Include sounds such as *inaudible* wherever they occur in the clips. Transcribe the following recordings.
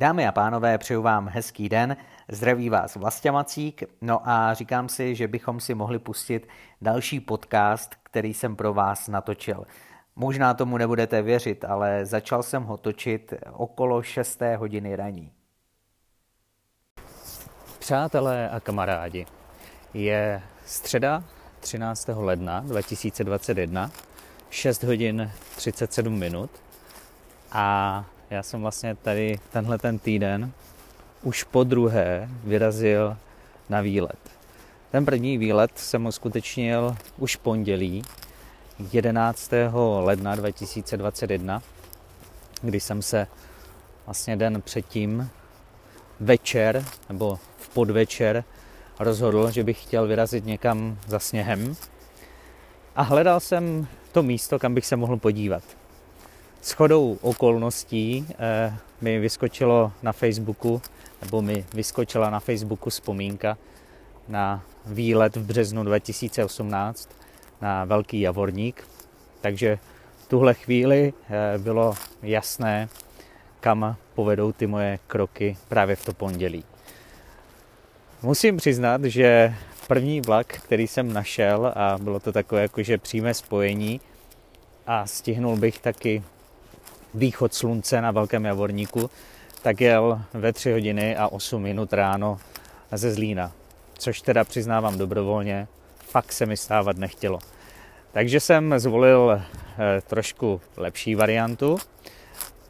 Dámy a pánové, přeju vám hezký den, zdraví vás Vlastě Macík, no a říkám si, že bychom si mohli pustit další podcast, který jsem pro vás natočil. Možná tomu nebudete věřit, ale začal jsem ho točit okolo 6. hodiny raní. Přátelé a kamarádi, je středa 13. ledna 2021, 6 hodin 37 minut a já jsem vlastně tady tenhle ten týden už po druhé vyrazil na výlet. Ten první výlet jsem uskutečnil už pondělí 11. ledna 2021, kdy jsem se vlastně den předtím večer nebo v podvečer rozhodl, že bych chtěl vyrazit někam za sněhem a hledal jsem to místo, kam bych se mohl podívat. S chodou okolností eh, mi vyskočilo na Facebooku, nebo mi vyskočila na Facebooku vzpomínka na výlet v březnu 2018 na Velký Javorník. Takže v tuhle chvíli eh, bylo jasné, kam povedou ty moje kroky právě v to pondělí. Musím přiznat, že první vlak, který jsem našel, a bylo to takové jakože přímé spojení, a stihnul bych taky východ slunce na Velkém Javorníku, tak jel ve 3 hodiny a 8 minut ráno ze Zlína. Což teda přiznávám dobrovolně, fakt se mi stávat nechtělo. Takže jsem zvolil eh, trošku lepší variantu.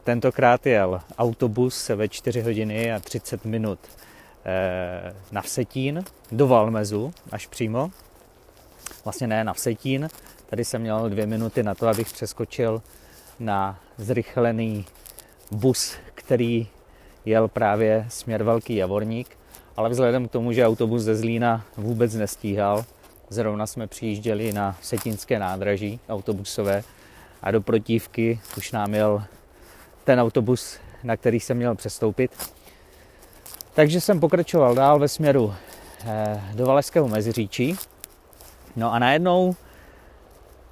Tentokrát jel autobus ve 4 hodiny a 30 minut eh, na Vsetín do Valmezu až přímo. Vlastně ne na Vsetín, tady jsem měl dvě minuty na to, abych přeskočil na zrychlený bus, který jel právě směr Velký Javorník, ale vzhledem k tomu, že autobus ze Zlína vůbec nestíhal, zrovna jsme přijížděli na Setínské nádraží autobusové a do protívky už nám jel ten autobus, na který jsem měl přestoupit. Takže jsem pokračoval dál ve směru eh, do Valašského Meziříčí. No a najednou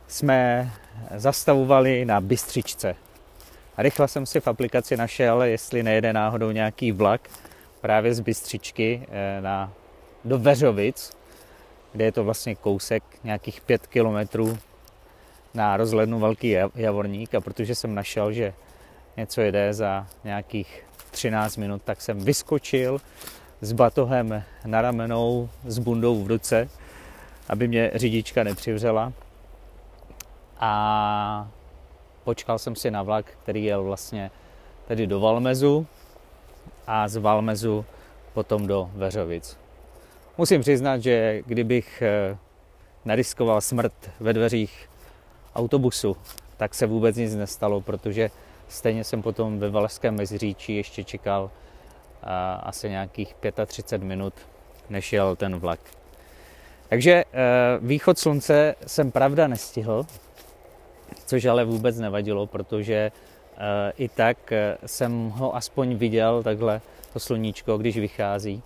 jsme zastavovali na Bystřičce. Rychle jsem si v aplikaci našel, jestli nejede náhodou nějaký vlak právě z Bystřičky eh, na, do Veřovic, kde je to vlastně kousek nějakých pět kilometrů na rozhlednu Velký Javorník a protože jsem našel, že něco jede za nějakých 13 minut, tak jsem vyskočil s batohem na ramenou, s bundou v ruce, aby mě řidička nepřivřela a počkal jsem si na vlak, který jel vlastně tedy do Valmezu a z Valmezu potom do Veřovic. Musím přiznat, že kdybych eh, nariskoval smrt ve dveřích autobusu, tak se vůbec nic nestalo, protože stejně jsem potom ve Valašském Meziříčí ještě čekal eh, asi nějakých 35 minut, než jel ten vlak. Takže eh, východ slunce jsem pravda nestihl, což ale vůbec nevadilo, protože eh, i tak eh, jsem ho aspoň viděl takhle, to sluníčko, když vychází.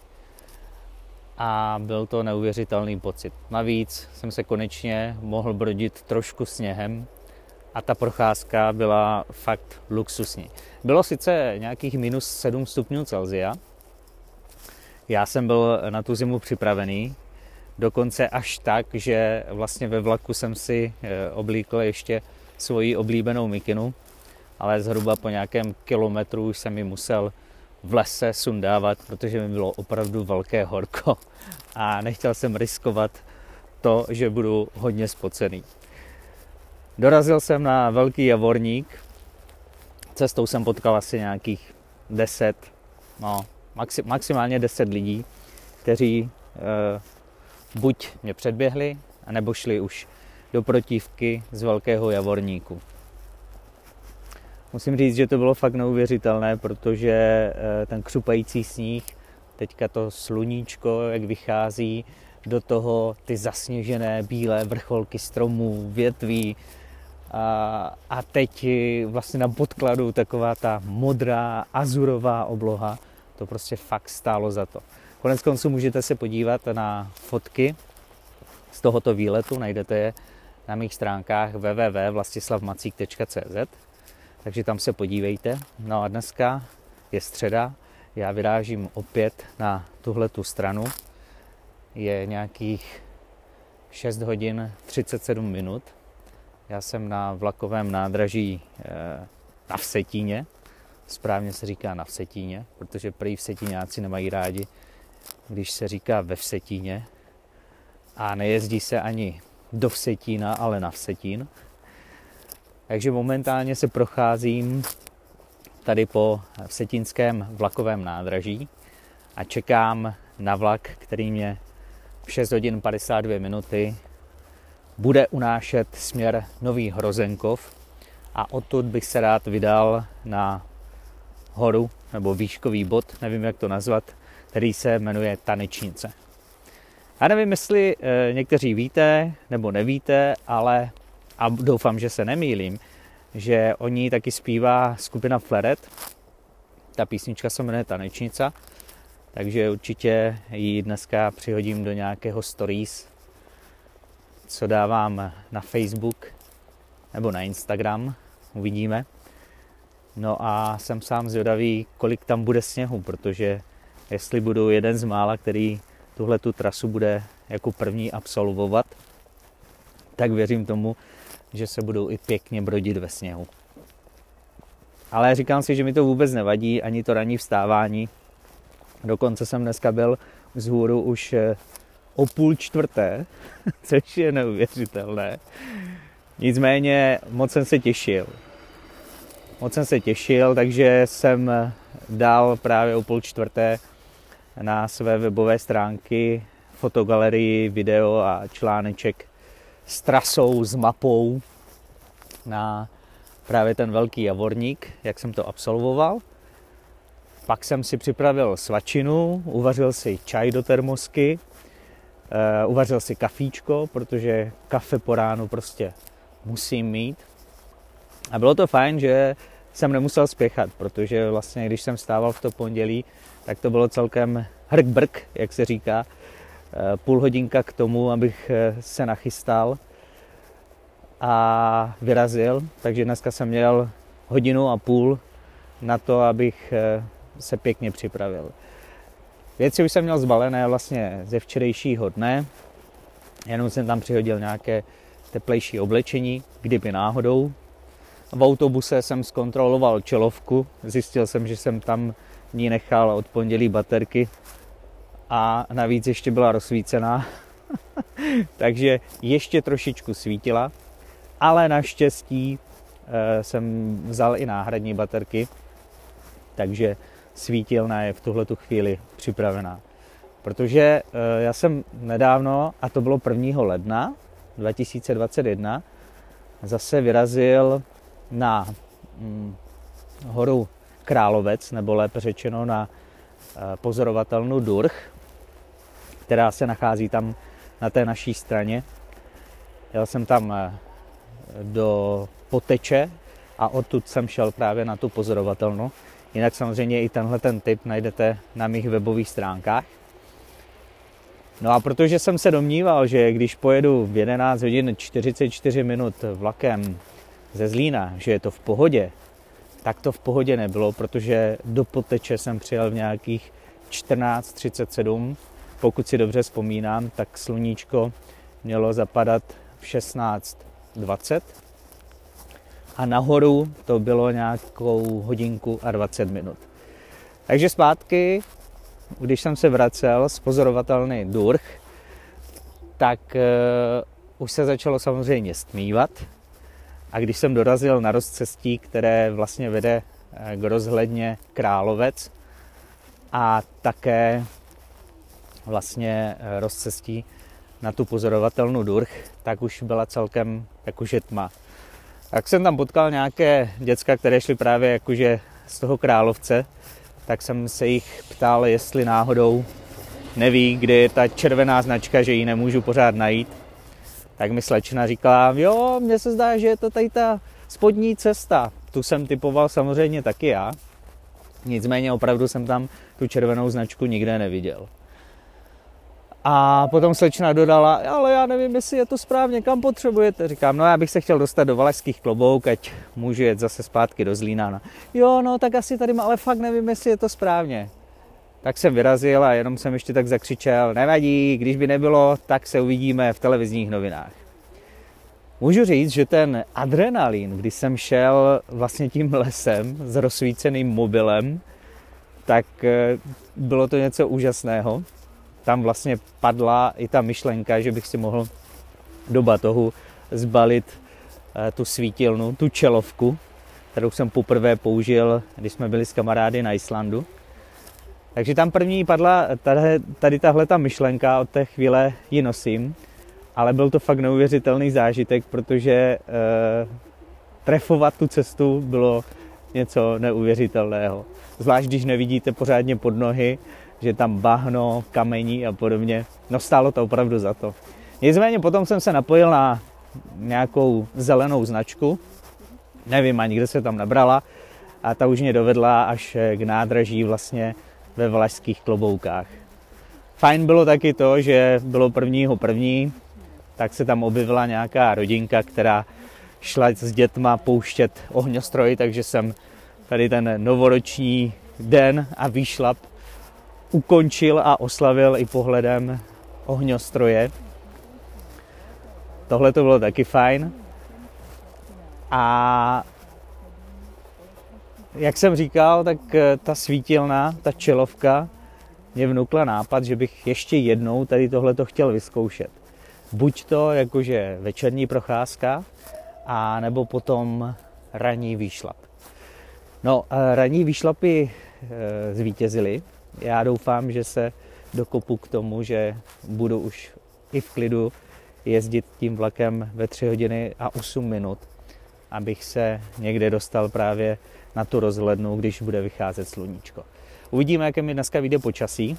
A byl to neuvěřitelný pocit. Navíc jsem se konečně mohl brodit trošku sněhem a ta procházka byla fakt luxusní. Bylo sice nějakých minus 7 stupňů Celzia, já jsem byl na tu zimu připravený, dokonce až tak, že vlastně ve vlaku jsem si eh, oblíkl ještě svoji oblíbenou mikinu, ale zhruba po nějakém kilometru už jsem ji musel v lese sundávat, protože mi bylo opravdu velké horko a nechtěl jsem riskovat to, že budu hodně spocený. Dorazil jsem na velký javorník, cestou jsem potkal asi nějakých 10, no, maximálně 10 lidí, kteří e, buď mě předběhli, anebo šli už do protívky z Velkého Javorníku. Musím říct, že to bylo fakt neuvěřitelné, protože eh, ten křupající sníh, teďka to sluníčko, jak vychází, do toho ty zasněžené bílé vrcholky stromů, větví a, a teď vlastně na podkladu taková ta modrá, azurová obloha, to prostě fakt stálo za to. Konec konců můžete se podívat na fotky z tohoto výletu, najdete je na mých stránkách www.vlastislavmacík.cz takže tam se podívejte. No a dneska je středa já vyrážím opět na tuhle tu stranu. Je nějakých 6 hodin 37 minut. Já jsem na vlakovém nádraží eh, na Vsetíně. Správně se říká na Vsetíně, protože prý Vsetíňáci nemají rádi, když se říká ve Vsetíně. A nejezdí se ani do Vsetína, ale na Vsetín. Takže momentálně se procházím tady po Vsetínském vlakovém nádraží a čekám na vlak, který mě v 6 hodin 52 minuty bude unášet směr Nový Hrozenkov a odtud bych se rád vydal na horu nebo výškový bod, nevím jak to nazvat, který se jmenuje Tanečnice. Já nevím, jestli e, někteří víte nebo nevíte, ale a doufám, že se nemýlím, že o ní taky zpívá skupina Fleret. Ta písnička se jmenuje Tanečnica, takže určitě ji dneska přihodím do nějakého stories, co dávám na Facebook nebo na Instagram, uvidíme. No a jsem sám zvědavý, kolik tam bude sněhu, protože jestli budu jeden z mála, který tuhle tu trasu bude jako první absolvovat, tak věřím tomu, že se budou i pěkně brodit ve sněhu. Ale říkám si, že mi to vůbec nevadí, ani to ranní vstávání. Dokonce jsem dneska byl z hůru už eh, o půl čtvrté, *laughs* což je neuvěřitelné. Nicméně moc jsem se těšil. Moc jsem se těšil, takže jsem dal právě o půl čtvrté na své webové stránky fotogalerii, video a článeček s trasou, s mapou na právě ten velký javorník, jak jsem to absolvoval. Pak jsem si připravil svačinu, uvařil si čaj do termosky, uh, uvařil si kafíčko, protože kafe po ránu prostě musím mít. A bylo to fajn, že jsem nemusel spěchat, protože vlastně, když jsem stával v to pondělí, tak to bylo celkem hrk brk, jak se říká, Eh, půl hodinka k tomu, abych eh, se nachystal a vyrazil. Takže dneska jsem měl hodinu a půl na to, abych eh, se pěkně připravil. Věci už jsem měl zbalené vlastně ze včerejšího dne, jenom jsem tam přihodil nějaké teplejší oblečení, kdyby náhodou. V autobuse jsem zkontroloval čelovku, zjistil jsem, že jsem tam ní nechal od pondělí baterky, a navíc ještě byla rozsvícená, *laughs* takže ještě trošičku svítila, ale naštěstí e, jsem vzal i náhradní baterky, takže svítilna je v tuhle tu chvíli připravená. Protože e, já jsem nedávno, a to bylo 1. ledna 2021, zase vyrazil na hm, horu Královec, nebo lépe řečeno na e, pozorovatelnu Durch, která se nachází tam na té naší straně. Jel jsem tam eh, do Poteče a odtud jsem šel právě na tu pozorovatelnu. Jinak samozřejmě i tenhle ten tip najdete na mých webových stránkách. No a protože jsem se domníval, že když pojedu v 11 hodin 44 minut vlakem ze Zlína, že je to v pohodě, tak to v pohodě nebylo, protože do Poteče jsem přijel v nějakých 14.37 pokud si dobře vzpomínám, tak sluníčko mělo zapadat v 16.20 a nahoru to bylo nějakou hodinku a 20 minut. Takže zpátky, když jsem se vracel z pozorovatelný Durch, tak uh, už se začalo samozřejmě stmívat. A když jsem dorazil na rozcestí, které vlastně vede eh, k rozhledně Královec a také vlastně eh, rozcestí na tu pozorovatelnu Durch, tak už byla celkem jakože tma. Tak jsem tam potkal nějaké děcka, které šly právě jakože z toho královce, tak jsem se jich ptal, jestli náhodou neví, kde je ta červená značka, že ji nemůžu pořád najít. Tak mi slečna říkala, jo, mně se zdá, že je to tady ta spodní cesta. Tu jsem typoval samozřejmě taky já. Nicméně opravdu jsem tam tu červenou značku nikde neviděl. A potom slečna dodala, ale já nevím, jestli je to správně, kam potřebujete. Říkám, no já bych se chtěl dostat do Valašských klobouk, ať můžu jet zase zpátky do Zlína. No, jo, no tak asi tady, ale fakt nevím, jestli je to správně. Tak jsem vyrazil a jenom jsem ještě tak zakřičel, nevadí, když by nebylo, tak se uvidíme v televizních novinách. Můžu říct, že ten adrenalin, když jsem šel vlastně tím lesem s rozsvíceným mobilem, tak eh, bylo to něco úžasného. Tam vlastně padla i ta myšlenka, že bych si mohl do batohu zbalit eh, tu svítilnu, tu čelovku, kterou jsem poprvé použil, když jsme byli s kamarády na Islandu. Takže tam první padla tady, tady tahle ta myšlenka, od té chvíle ji nosím, ale byl to fakt neuvěřitelný zážitek, protože e, trefovat tu cestu bylo něco neuvěřitelného. Zvlášť, když nevidíte pořádně pod nohy, že tam bahno, kamení a podobně. No stálo to opravdu za to. Nicméně potom jsem se napojil na nějakou zelenou značku, nevím ani kde se tam nabrala, a ta už mě dovedla až k nádraží vlastně ve Valašských kloboukách. Fajn bylo taky to, že bylo prvního první, tak se tam objevila nějaká rodinka, která šla s dětma pouštět ohňostroj, takže jsem tady ten novoroční den a výšlap ukončil a oslavil i pohledem ohňostroje. Tohle to bylo taky fajn. A jak jsem říkal, tak eh, ta svítilna, ta čelovka, mě vnukla nápad, že bych ještě jednou tady tohle to chtěl vyzkoušet. Buď to jakože večerní procházka, a nebo potom ranní výšlap. No, ranní výšlapy e, zvítězily. Já doufám, že se dokopu k tomu, že budu už i v klidu jezdit tím vlakem ve 3 hodiny a 8 minut, abych se někde dostal právě na tu rozhlednu, když bude vycházet sluníčko. Uvidíme, jaké mi dneska vyjde počasí.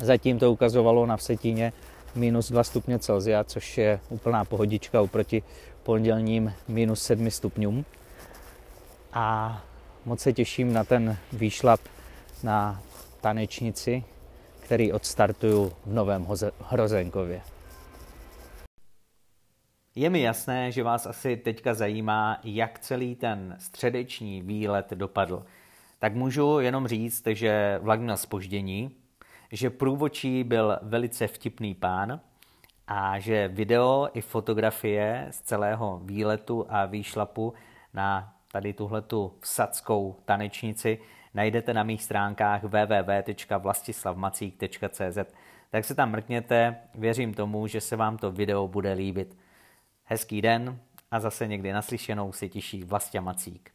Zatím to ukazovalo na Vsetíně minus 2 stupně Celsia, což je úplná pohodička oproti pondělním minus 7 stupňům. A moc se těším na ten výšlap na tanečnici, který odstartuju v Novém Hrozenkově. Je mi jasné, že vás asi teďka zajímá, jak celý ten středeční výlet dopadl. Tak můžu jenom říct, že vlak měl spoždění, že průvočí byl velice vtipný pán a že video i fotografie z celého výletu a výšlapu na tady tuhletu vsadskou tanečnici najdete na mých stránkách www.vlastislavmacík.cz tak se tam mrkněte, věřím tomu, že se vám to video bude líbit. Hezký den a zase někdy naslyšenou se těší Vlastě Macík.